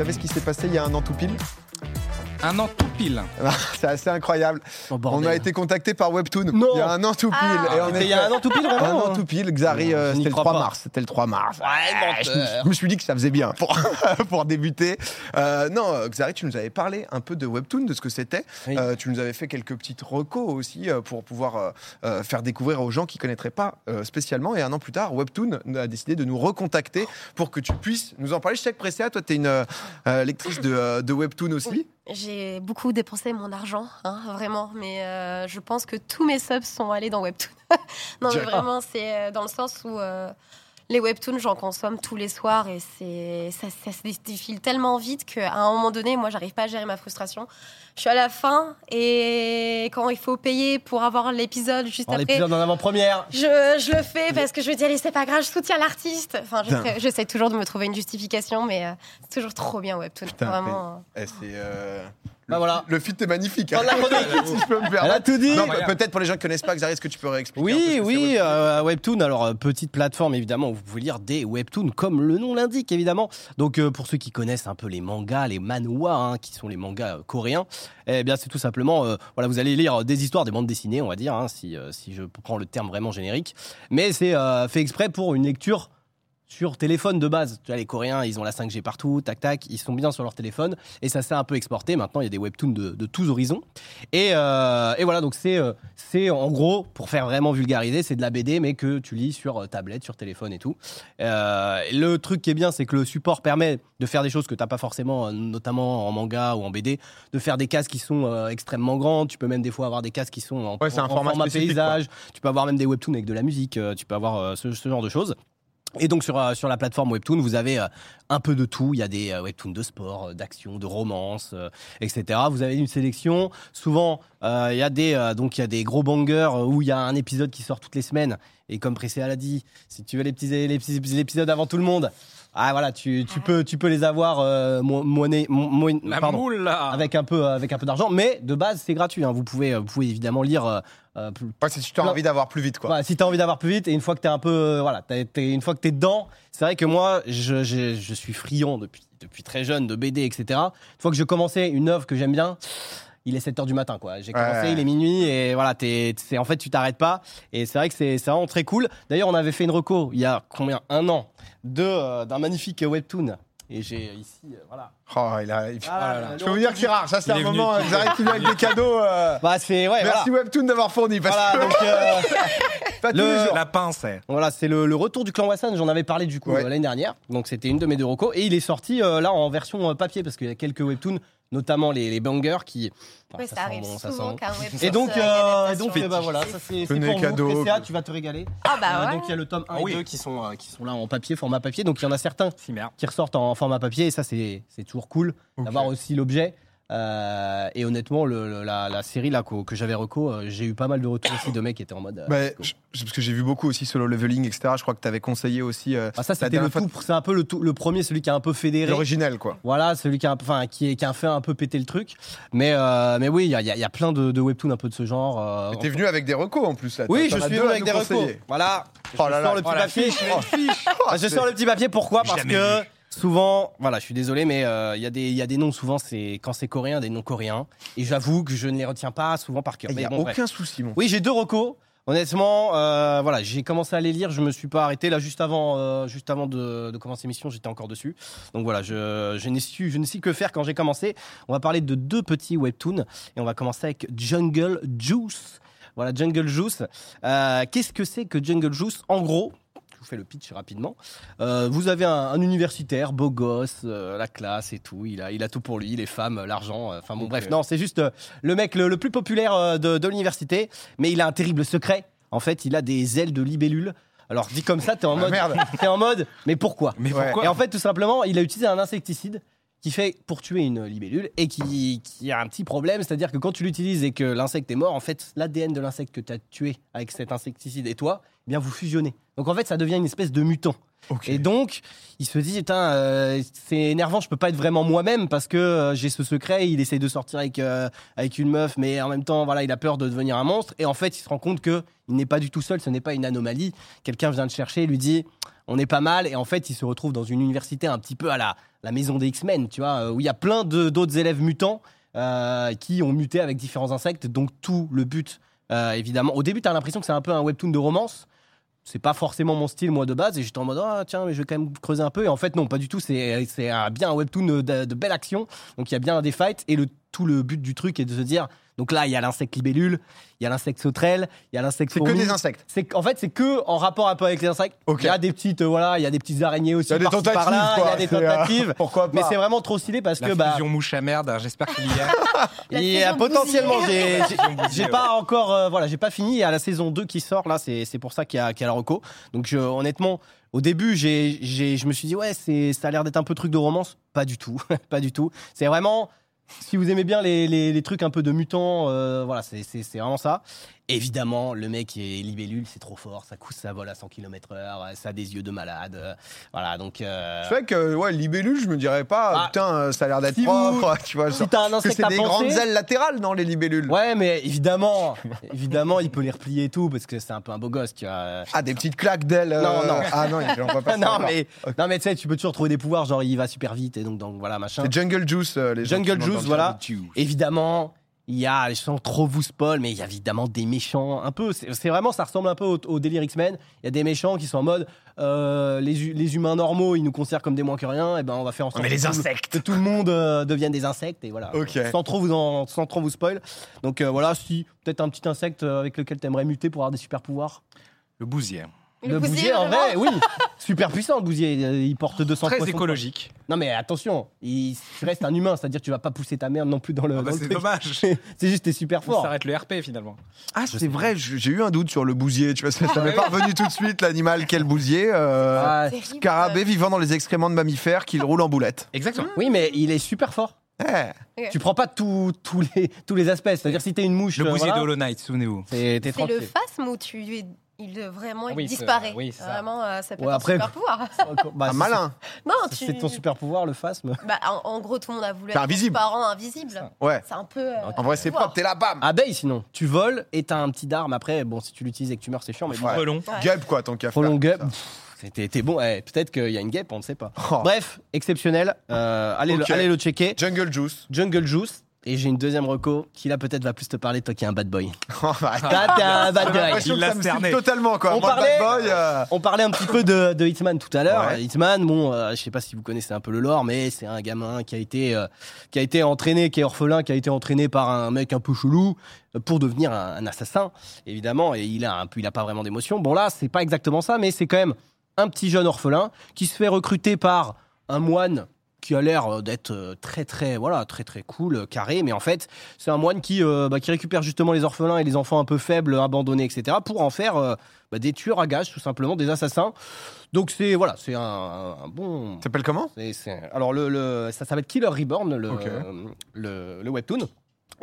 savez ce qui s'est passé il y a un an tout pile? Un an tout pile. C'est assez incroyable. Oh, On a été contacté par Webtoon Non. il y a un an tout pile. Ah. et on C'était il y a un an tout pile, Un vraiment an tout pile, Xari, euh, c'était le crois 3 pas. mars. C'était le 3 mars. Ouais, je, me, menteur. je me suis dit que ça faisait bien pour, pour débuter. Euh, non, euh, Xari, tu nous avais parlé un peu de Webtoon, de ce que c'était. Oui. Euh, tu nous avais fait quelques petites recos aussi euh, pour pouvoir faire découvrir aux gens qui ne connaîtraient pas euh, spécialement. Et un an plus tard, Webtoon a décidé de nous recontacter pour que tu puisses nous en parler. Je sais que Pressia, toi, tu es une euh, lectrice de, euh, de Webtoon aussi. Oui. J'ai beaucoup dépensé mon argent, hein, vraiment, mais euh, je pense que tous mes subs sont allés dans Webtoon. non, mais vraiment, c'est euh, dans le sens où euh, les Webtoons, j'en consomme tous les soirs et c'est ça, ça se défile tellement vite qu'à un moment donné, moi, j'arrive pas à gérer ma frustration. Je suis à la fin et quand il faut payer pour avoir l'épisode juste Alors, après, l'épisode en avant-première. je, je le fais parce que je me dis, allez, c'est pas grave, je soutiens l'artiste. Enfin, j'essaie- toujours de me trouver une justification, mais euh, c'est toujours trop bien Webtoon. Putain, vraiment. Eh, c'est, euh, Bah le, voilà. le fit est magnifique. Chronique. si je peux me Elle a tout dit. Non, bah, peut-être pour les gens qui ne connaissent pas, Xari, est-ce que tu peux réexpliquer un peu ce Oui, oui, Webtoon euh, Webtoon. Alors, euh, petite plateforme, évidemment, où vous pouvez lire des Webtoons, comme le nom l'indique, évidemment. Donc, euh, pour ceux qui connaissent un peu les mangas, les manhwa, hein, qui sont les mangas euh, coréens, eh bien, c'est tout simplement, euh, voilà, vous allez lire des histoires, des bandes dessinées, on va dire, hein, si, euh, si je prends le terme vraiment générique. Mais c'est euh, fait exprès pour une lecture sur téléphone de base. Tu vois, les Coréens, ils ont la 5G partout, tac tac, ils sont bien sur leur téléphone et ça s'est un peu exporté. Maintenant, il y a des webtoons de, de tous horizons. Et, euh, et voilà, donc c'est euh, c'est en gros, pour faire vraiment vulgariser, c'est de la BD, mais que tu lis sur euh, tablette, sur téléphone et tout. Euh, le truc qui est bien, c'est que le support permet de faire des choses que tu n'as pas forcément, notamment en manga ou en BD, de faire des cases qui sont euh, extrêmement grandes. Tu peux même des fois avoir des cases qui sont en, Ouais, c'est un en format paysage. Tu peux avoir même des webtoons avec de la musique. tu peux avoir ce, ce genre de choses. Et donc sur, euh, sur la plateforme Webtoon, vous avez euh, un peu de tout. Il y a des euh, webtoons de sport, d'action, de romance, etc. Vous avez une sélection. Souvent, il y a des gros bangers où il y a un épisode qui sort toutes les semaines. Et comme Pressé l'a dit, si tu veux les petits les petits les épisodes avant tout le monde, ah voilà, tu, tu peux tu peux les avoir euh, mo- monnaie mo- mo- La pardon, moule, là. avec un peu avec un peu d'argent. Mais de base, c'est gratuit. hein. Vous pouvez vous pouvez évidemment lire. euh, euh, plus- Ouais, si tu as envie d'avoir plus vite, quoi. voilà, si t'as envie d'avoir plus vite et une fois que t'es un peu euh, voilà, t'as- t'es- une fois que t'es dedans, c'est vrai que moi je, je, je suis friand depuis depuis très jeune de BD etc. Une fois que je commençais une œuvre que j'aime bien, il est 7h du matin quoi. J'ai commencé, Ouais. il est minuit et voilà, t'es, c'est en fait tu t'arrêtes pas et c'est vrai que c'est c'est vraiment très cool. D'ailleurs, on avait fait une reco il y a combien? Un an de euh, d'un magnifique webtoon et j'ai ici euh, voilà. Oh, il a- il- Ah, là là. le Je peux vous dire que c'est rare. Ça, c'est Il un est venu. moment. euh, Xari qui vient avec des cadeaux. euh, Bah c'est ouais Merci voilà. Webtoon d'avoir fourni. Parce Voilà, que donc, euh, pas tous le- les jours. La pince, eh. Voilà, c'est le, le retour du clan Wassan. J'en avais parlé du coup Ouais. l'année dernière. Donc c'était une de mes deux recos. Et il est sorti euh, là en version papier parce qu'il y a quelques webtoons, notamment les, les bangers qui. Ah, Oui, ça arrive bon, ça souvent sent Et donc, euh, donc bah, voilà, ça c'est pour vous, cadeau. Pressia, tu vas te régaler. Ah bah Euh, ouais. donc il y a le tome 1 Ah et oui. 2 qui sont, euh, qui sont là en papier, format papier. Donc il y en a certains qui ressortent en format papier et ça c'est c'est toujours cool d'avoir aussi l'objet. Euh, et honnêtement, le, le- la, la série là que, que j'avais reco, euh, j'ai eu pas mal de retours aussi de mecs qui étaient en mode. euh, Bah, je- parce que j'ai vu beaucoup aussi solo leveling, etc. Je crois que tu avais conseillé aussi Ah, ça c'était le fois- tout, c'est un peu le, tout- le premier, celui qui a un peu fédéré. l'original, quoi. Voilà, celui qui a, enfin, qui, qui a fait un peu péter le truc. Mais, mais oui, il y a, il y a- il y a plein de, de webtoons un peu de ce genre. Et T'es venu avec des recos en plus là. oui, je suis venu avec des recos. Voilà. Oh je là là. sors le petit Oh, papier. Ah, je sors le petit papier. Pourquoi? Parce que vu. Souvent, voilà, je suis désolé, mais euh, il y, a des- il y a des noms, souvent, c'est quand c'est coréen, des noms coréens. Et j'avoue que je ne les retiens pas souvent par cœur. Il n'y a bon, bref. aucun souci, mon. Oui, j'ai deux recos. Honnêtement, euh, voilà, j'ai commencé à les lire, je me suis pas arrêté là juste avant, euh, juste avant de, de commencer l'émission, j'étais encore dessus. Donc voilà, je, je n'ai su, je ne sais que faire quand j'ai commencé. On va parler de deux petits webtoons et on va commencer avec Jungle Juice. Voilà, Jungle Juice. Euh, Qu'est-ce que c'est que Jungle Juice? En gros, je vous fais le pitch rapidement. Euh, vous avez un, un universitaire, beau gosse, euh, la classe et tout. Il a, il a tout pour lui, les femmes, l'argent. euh, Enfin bon, bref, non, c'est juste le mec le, le plus populaire de, de l'université, mais il a un terrible secret. En fait, il a des ailes de libellule. Alors dit comme ça, t'es en Ah, mode, merde. t'es en mode, mais pourquoi? Mais pourquoi? Et en fait, tout simplement, il a utilisé un insecticide qui fait pour tuer une libellule et qui, qui a un petit problème, c'est-à-dire que quand tu l'utilises et que l'insecte est mort, en fait, l'ADN de l'insecte que tu as tué avec cet insecticide et toi, eh bien vous fusionnez. Donc en fait, ça devient une espèce de mutant. Et donc, il se dit, putain, euh, c'est énervant, je peux pas être vraiment moi-même parce que euh, j'ai ce secret. Il essaye de sortir avec, euh, avec une meuf, mais en même temps, voilà, il a peur de devenir un monstre. Et en fait, il se rend compte que il n'est pas du tout seul, ce n'est pas une anomalie. Quelqu'un vient de chercher, lui dit on est pas mal, et en fait, il se retrouve dans une université un petit peu à la, maison des X-Men, tu vois, euh, où il y a plein d'autres élèves mutants euh, qui ont muté avec différents insectes. Donc, tout le but, euh, évidemment. Au début, tu as l'impression que c'est un peu un webtoon de romance. C'est pas forcément mon style, moi, de base. Et j'étais en mode, ah, tiens, mais je vais quand même creuser un peu. Et en fait, non, pas du tout. C'est bien un webtoon de, belle action. Donc, il y a bien des fights. Et le, tout le but du truc est de se dire, donc là, il y a l'insecte libellule, il y a l'insecte sauterelle, il y a l'insecte C'est que des insectes. C'est en fait c'est que en rapport un peu avec les insectes. Ok. Il y a des petites euh, voilà, il y a des petites araignées aussi Il y a des tentatives, par-là, il y a des euh, tentatives. Pourquoi pas Mais c'est vraiment trop stylé parce La que bah fusion mouche à merde, j'espère qu'il y a. La il y a saison potentiellement j'ai pas encore euh, voilà, j'ai pas fini il y a la saison 2 qui sort là, c'est pour ça qu'il y a y a la reco. Donc je- honnêtement au début, j'ai, j'ai- je me suis dit, ouais, c'est, ça a l'air d'être un peu truc de romance. Pas du tout. pas du tout. C'est vraiment, si vous aimez bien les, trucs un peu de mutants, euh, voilà, c'est vraiment ça. Évidemment, le mec est libellule, c'est trop fort, ça couche, ça vole à 100 km/h, ça a des yeux de malade. euh, voilà, donc. euh, C'est vrai que ouais, libellule, je me dirais pas, Ah. putain, euh, ça a l'air d'être Si propre, tu vois. si t'as un insecte c'est des penser- grandes ailes latérales, non, les libellules Ouais, mais évidemment, évidemment, il peut les replier et tout, parce que c'est un peu un beau gosse, tu vois. Ah, des petites claques d'ailes. euh, Non, non. Ah non, j'en vois pas non, mais, non, mais tu sais, tu peux toujours trouver des pouvoirs, genre il va super vite, et donc, donc voilà, machin. C'est Jungle Juice, euh, les gens Jungle Juice, voilà. Évidemment, il y a, sans trop vous spoil, mais il y a évidemment des méchants, un peu, c'est vraiment, ça ressemble un peu au, au délire X-Men. Il y a des méchants qui sont en mode, euh, les, les humains normaux, ils nous considèrent comme des moins que rien, et ben on va faire en sorte Mais les que, tout, insectes. que tout le monde euh, devienne des insectes, et voilà. Ok. Sans trop vous, en- sans trop vous spoil. Donc euh, voilà, si, peut-être un petit insecte euh, avec lequel t'aimerais muter pour avoir des super pouvoirs. Le bousier. Le, bousier, en vrai, oui. Super puissant, le bousier. euh, Il porte 200 Très poissons. écologique. Non, mais attention, il tu restes un humain, c'est-à-dire que tu vas pas pousser ta merde non plus dans le. Ah bah, dans c'est dommage. c'est juste, t'es super fort. s'arrête le RP finalement. Ah, c'est vrai, je- j'ai eu un doute sur le bousier, tu vois, ça ça m'est pas revenu tout de suite, l'animal, quel bousier euh, Ah. Scarabée vivant dans les excréments de mammifères qu'il roule en boulette. Exactement. oui, mais il est super fort. Eh, Tu prends pas tous tous les, tous les aspects. C'est-à-dire, si t'es une mouche. Le euh, bousier voilà, de Hollow Knight, souvenez-vous. C'est le phasme où tu es- il vraiment Ah il oui, c'est- disparaît. oui, c'est ça. vraiment, euh, ça peut Ouais, être après- un super pouvoir. Bah, un malin. Non, c'est- tu. C'est ton super pouvoir, le phasme. Bah, en, en gros, tout le monde a voulu être invisible. transparent, invisible. Ouais. C'est un peu. euh, En vrai, c'est propre, t'es là, bam Abeille, sinon. Tu voles et t'as un petit d'arme. Après, bon, si tu l'utilises et que tu meurs, c'est chiant. Mais bon, Ouais. Relon. Ouais. Guêpe, quoi, tant qu'à long guêpe. T'es bon. Eh, Peut-être qu'il y a une guêpe, on ne sait pas. Oh. Bref, exceptionnel. Euh, allez, le, allez le checker. Jungle Juice. Jungle Juice. Et j'ai une deuxième reco qui là peut-être va plus te parler, toi qui es un bad boy. Oh, bah, t'es un bad boy. Il que l'a ça me cerné. totalement, quoi. On Moi, parlait- Bad Boy, euh, On parlait un petit peu de, de Hitman tout à l'heure. Ouais. Hitman, bon, euh, je sais pas si vous connaissez un peu le lore, mais c'est un gamin qui a été euh, qui a été entraîné, qui est orphelin, qui a été entraîné par un mec un peu chelou euh, pour devenir un, un assassin, évidemment. Et il a un peu, il a pas vraiment d'émotion. Bon là, c'est pas exactement ça, mais c'est quand même un petit jeune orphelin qui se fait recruter par un moine qui a l'air euh, d'être euh, très très voilà très très cool euh, carré. Mais en fait c'est un moine qui euh, bah, qui récupère justement les orphelins et les enfants un peu faibles abandonnés etc pour en faire euh, bah, des tueurs à gages tout simplement des assassins. Donc c'est voilà c'est un, un bon T'appelles comment? C'est- c'est- alors le, le- ça s'appelle Killer Reborn le, le, le webtoon.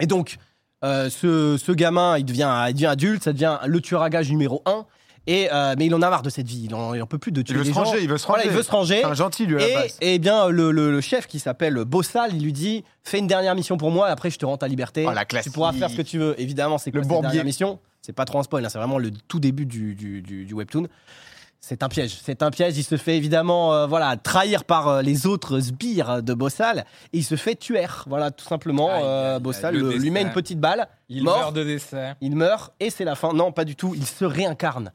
Et donc euh, ce, ce gamin il devient il devient adulte ça devient le tueur à gages numéro 1 et euh, mais il en a marre de cette vie il en, il en peut plus de tuer Il veut des se gens ranger, il veut se voilà ranger. il veut se ranger C'est un gentil, lui, à la et, base. et bien, le, le- le chef qui s'appelle Bossal, il lui dit Fais une dernière mission pour moi, et après je te rends ta liberté. Oh, la tu pourras faire ce que tu veux. Évidemment, c'est Le quoi cette dernière mission? C'est pas trop un spoil, hein, c'est vraiment le tout début du, du, du- du webtoon. C'est un piège. C'est un piège. Il se fait évidemment euh, voilà, trahir par euh, les autres sbires de Bossal. Et il se fait tuer. Voilà, tout simplement. Aïe, euh, aïe, aïe, Bossal le le- lui met une petite balle. Il Mort. meurt de décès. Il meurt. Et c'est la fin. Non, pas du tout. Il se réincarne.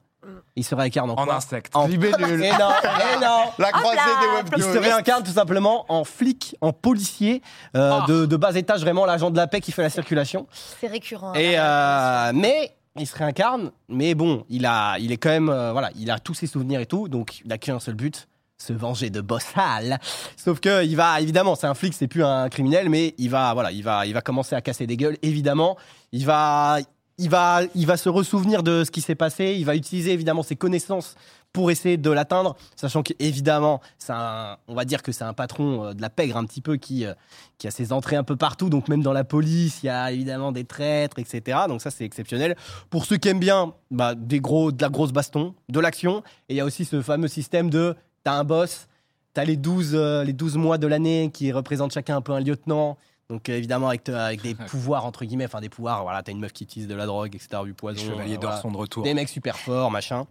Il se réincarne en, En quoi insecte. En Libellule. Et non, et non. La croisée là, des Il se réincarne tout simplement en flic, en policier euh, Ah. de, de bas étage, vraiment l'agent de la paix qui fait la circulation. C'est récurrent. Et euh, mais il se réincarne, mais bon, il a, il est quand même, euh, voilà, il a tous ses souvenirs et tout, donc il a qu'un seul but, se venger de Bossal. Sauf que il va, évidemment, c'est un flic, c'est plus un criminel, mais il va, voilà, il va, il va commencer à casser des gueules. Évidemment, il va, il va, il va se ressouvenir de ce qui s'est passé. Il va utiliser évidemment ses connaissances pour essayer de l'atteindre, sachant qu'évidemment, on va dire que c'est un patron euh, de la pègre un petit peu qui, euh, qui a ses entrées un peu partout, donc même dans la police, il y a évidemment des traîtres, etc. Donc ça, c'est exceptionnel. Pour ceux qui aiment bien, bah, des gros, de la grosse baston, de l'action, et il y a aussi ce fameux système de, t'as un boss, t'as les 12, euh, les 12 mois de l'année qui représentent chacun un peu un lieutenant. Donc euh, évidemment avec, avec des pouvoirs entre guillemets, enfin des pouvoirs, voilà, t'as une meuf qui utilise de la drogue, etc., du Les poison. chevaliers euh, d'or voilà. sont de retour. Des mecs super forts, machin.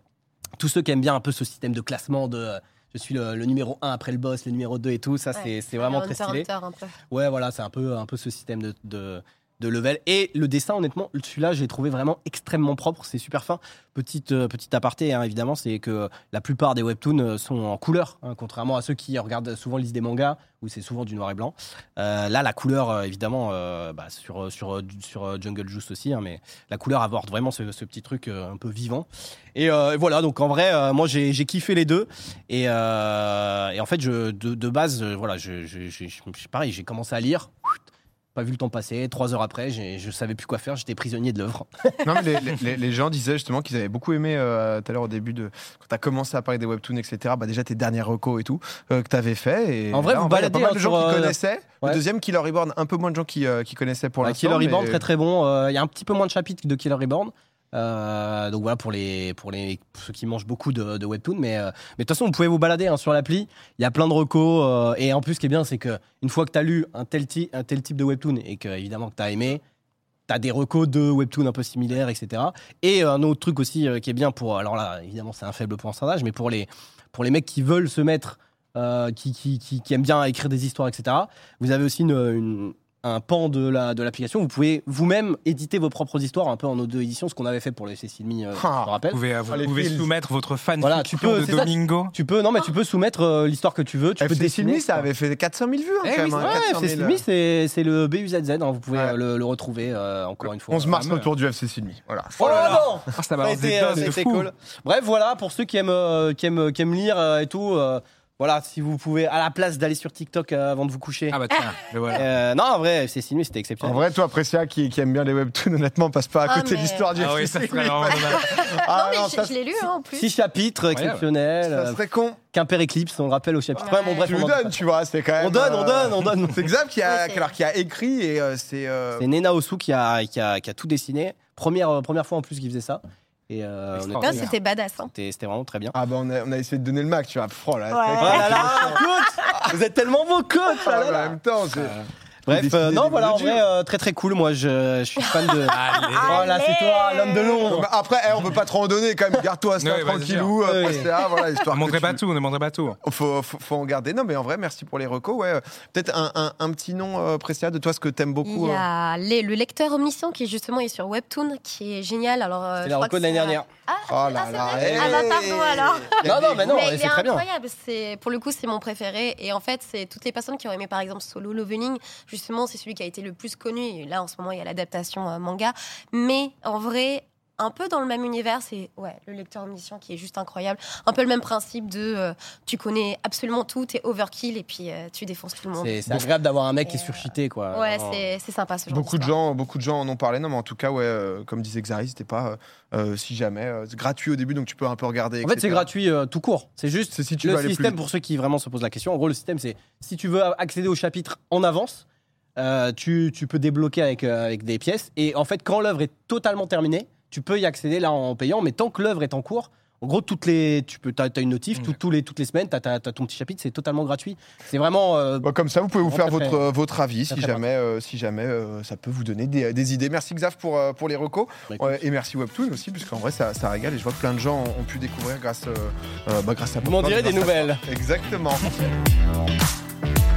Tous ceux qui aiment bien un peu ce système de classement de euh, je suis le, le numéro 1 après le boss, le numéro 2 et tout, ça c'est- c'est vraiment très stylé. Hunter, un peu. Ouais, voilà, c'est un peu, un peu ce système de, de, de level. Et le dessin, honnêtement, celui-là, j'ai trouvé vraiment extrêmement propre. C'est super fin. Petite, euh, petite aparté, hein, évidemment, c'est que la plupart des webtoons euh, sont en couleur, hein, contrairement à ceux qui regardent souvent lisent des mangas où c'est souvent du noir et blanc. Euh, là, la couleur, euh, évidemment, euh, bah, sur, sur, sur Jungle Juice aussi, hein, mais la couleur apporte vraiment ce, petit truc un peu vivant. Et voilà, donc en vrai, moi j'ai kiffé les deux. Et, en fait, je, de, base, voilà, je- pareil, j'ai commencé à lire. Pas vu le temps passer. Trois heures après, je savais plus quoi faire. J'étais prisonnier de l'œuvre. Non, mais les, les- les gens disaient justement qu'ils avaient beaucoup aimé euh, tout à l'heure au début de quand tu as commencé à parler des webtoons, etc. Bah déjà tes dernières recos et tout euh, que tu avais fait. Et En vrai, là, vous il y a pas mal hein, de gens sur, qui euh, connaissaient. ouais. Le deuxième, Killer Reborn, un peu moins de gens qui, euh, qui connaissaient pour l'instant. Killer mais- Reborn, très très bon. Euh, Il y a un petit peu moins de chapitres de Killer Reborn. Euh, donc voilà pour les pour les ceux qui mangent beaucoup de, de webtoon mais euh, mais de toute façon vous pouvez vous balader hein, sur l'appli. Il y a plein de recos euh, et en plus ce qui est bien c'est que une fois que tu as lu un tel, ti- un tel type de webtoon et que évidemment que tu as aimé tu as des recos de webtoon un peu similaires etc et un autre truc aussi qui est bien pour alors là évidemment c'est un faible pourcentage mais pour les pour les mecs qui veulent se mettre qui, qui, qui, aiment bien écrire des histoires etc vous avez aussi une, un pan de la de l'application. Vous pouvez vous-même éditer vos propres histoires, un peu en auto-édition, ce qu'on avait fait pour les Cécile Me, euh, je Ah. rappelle. Vous pouvez, vous pouvez soumettre votre fan Voilà, tu peux, de ça, Domingo. Tu peux, non, mais tu peux soumettre euh, l'histoire que tu veux. Tu peux FC dessiner. Silmi, ça avait fait 400 000 vues hein, Eh quand oui, même. hein, Ouais, 400 FC 000, Silmi, c'est c'est le BUZZ. hein, vous pouvez Ouais. euh, le, le retrouver euh, encore une fois. 11 mars autour du FC Silmi. Voilà. Oh là là non Ah, ça Ça a balance des été, euh, doses ça a de été fou. cool. Bref, voilà, pour ceux qui aiment, euh, qui aiment, qui aiment lire euh, et tout, euh, voilà, si vous pouvez, à la place d'aller sur TikTok euh, avant de vous coucher. Ah bah tiens, le voilà. Euh, non, en vrai, FC Silmi, c'était En exceptionnel. vrai, toi, Précia, qui, qui aime bien les webtoons, honnêtement, passe pas à Ah, côté de mais- l'histoire du Ah oui, ça serait vraiment dommage. Ah, non, mais non, je- ça, je l'ai lu hein, en plus. Six chapitres exceptionnels. ça euh, serait con. Quimper Eclipse, on le rappelle au chapitre. Ouais, bon, bref, Tu on nous en- donnes, tu vois, c'est quand même. On donne, on euh, donne, on donne. C'est Xav qui a, Ouais, c'est- alors, qui a écrit et euh, c'est. euh, C'est Nena Osu qui a, qui, a, qui a tout dessiné. Première, euh, première fois en plus qu'il faisait ça. Et euh, c'était badass. hein. c'était c'était vraiment très bien. Ah bah on a, on a essayé de donner le max, tu vois. Oh là, Ouais. c'est- Oh là là, coach Vous êtes tellement beau, coach Ah, là. en même temps, c'est. Bref, euh, non, voilà, en vrai, euh, très très cool. Moi, je, je suis fan de. Allez. Oh là, c'est toi, l'homme de l'ombre. bah, après, eh, on peut pas trop en donner quand même. Garde-toi ça bah, tranquillou. c'est sûr. euh, Oui. Prestea, voilà, histoire que montrez tu- pas tout, ne montrez pas tout. Faut, faut, faut en garder. Non, mais en vrai, merci pour les recos. Ouais. Peut-être un, un, un petit nom, euh, Prestea, de toi, ce que t'aimes Il beaucoup. y euh. a les- le lecteur omniscient qui justement est sur Webtoon, qui est génial. Alors, euh, C'est je la crois reco que de l'année c'est- dernière. Ah, Oh ah, là c'est là. vrai eh. Ah bah pardon alors. Il y a Non, non, des mais non, mais il c'est est très bien. incroyable. C'est pour le coup c'est mon préféré et en fait c'est toutes les personnes qui ont aimé par exemple Solo Leveling. Justement c'est celui qui a été le plus connu. Et là en ce moment il y a l'adaptation euh, manga. Mais en vrai un peu dans le même univers, c'est ouais le lecteur omniscient qui est juste incroyable. Un peu le même principe de euh, tu connais absolument tout, t'es overkill et puis euh, tu défonces tout le monde. C'est agréable d'avoir un mec qui est Et, surcheaté, quoi. Ouais c'est c'est sympa ce genre Beaucoup de gens, beaucoup de gens en ont parlé. Non, mais en tout cas, ouais, euh, comme disait Xari, c'était pas euh, euh, si jamais euh, c'est gratuit au début, donc tu peux un peu regarder. En fait, c'est gratuit euh, tout court. C'est juste C'est si tu le veux aller plus système pour ceux qui vraiment se posent la question. En gros, le système, c'est si tu veux accéder au chapitre en avance, euh, tu, tu peux débloquer avec, euh, avec des pièces. Et en fait, quand l'œuvre est totalement terminée, tu peux y accéder là en payant. Mais tant que l'œuvre est en cours, en gros, toutes les, tu peux, as, une notif, tout- tous les, toutes les semaines, tu as, ton petit chapitre, c'est totalement gratuit. C'est vraiment. euh, Bon, comme ça, vous pouvez vous faire votre, votre avis si jamais, euh, si jamais euh, ça peut vous donner des, des idées. Merci Xav pour, euh, pour les recos. Bah, et merci Webtoon aussi, puisqu'en vrai, ça, ça régale. Et je vois que plein de gens ont, ont pu découvrir grâce, bah, grâce à vous m'en direz des nouvelles. Exactement.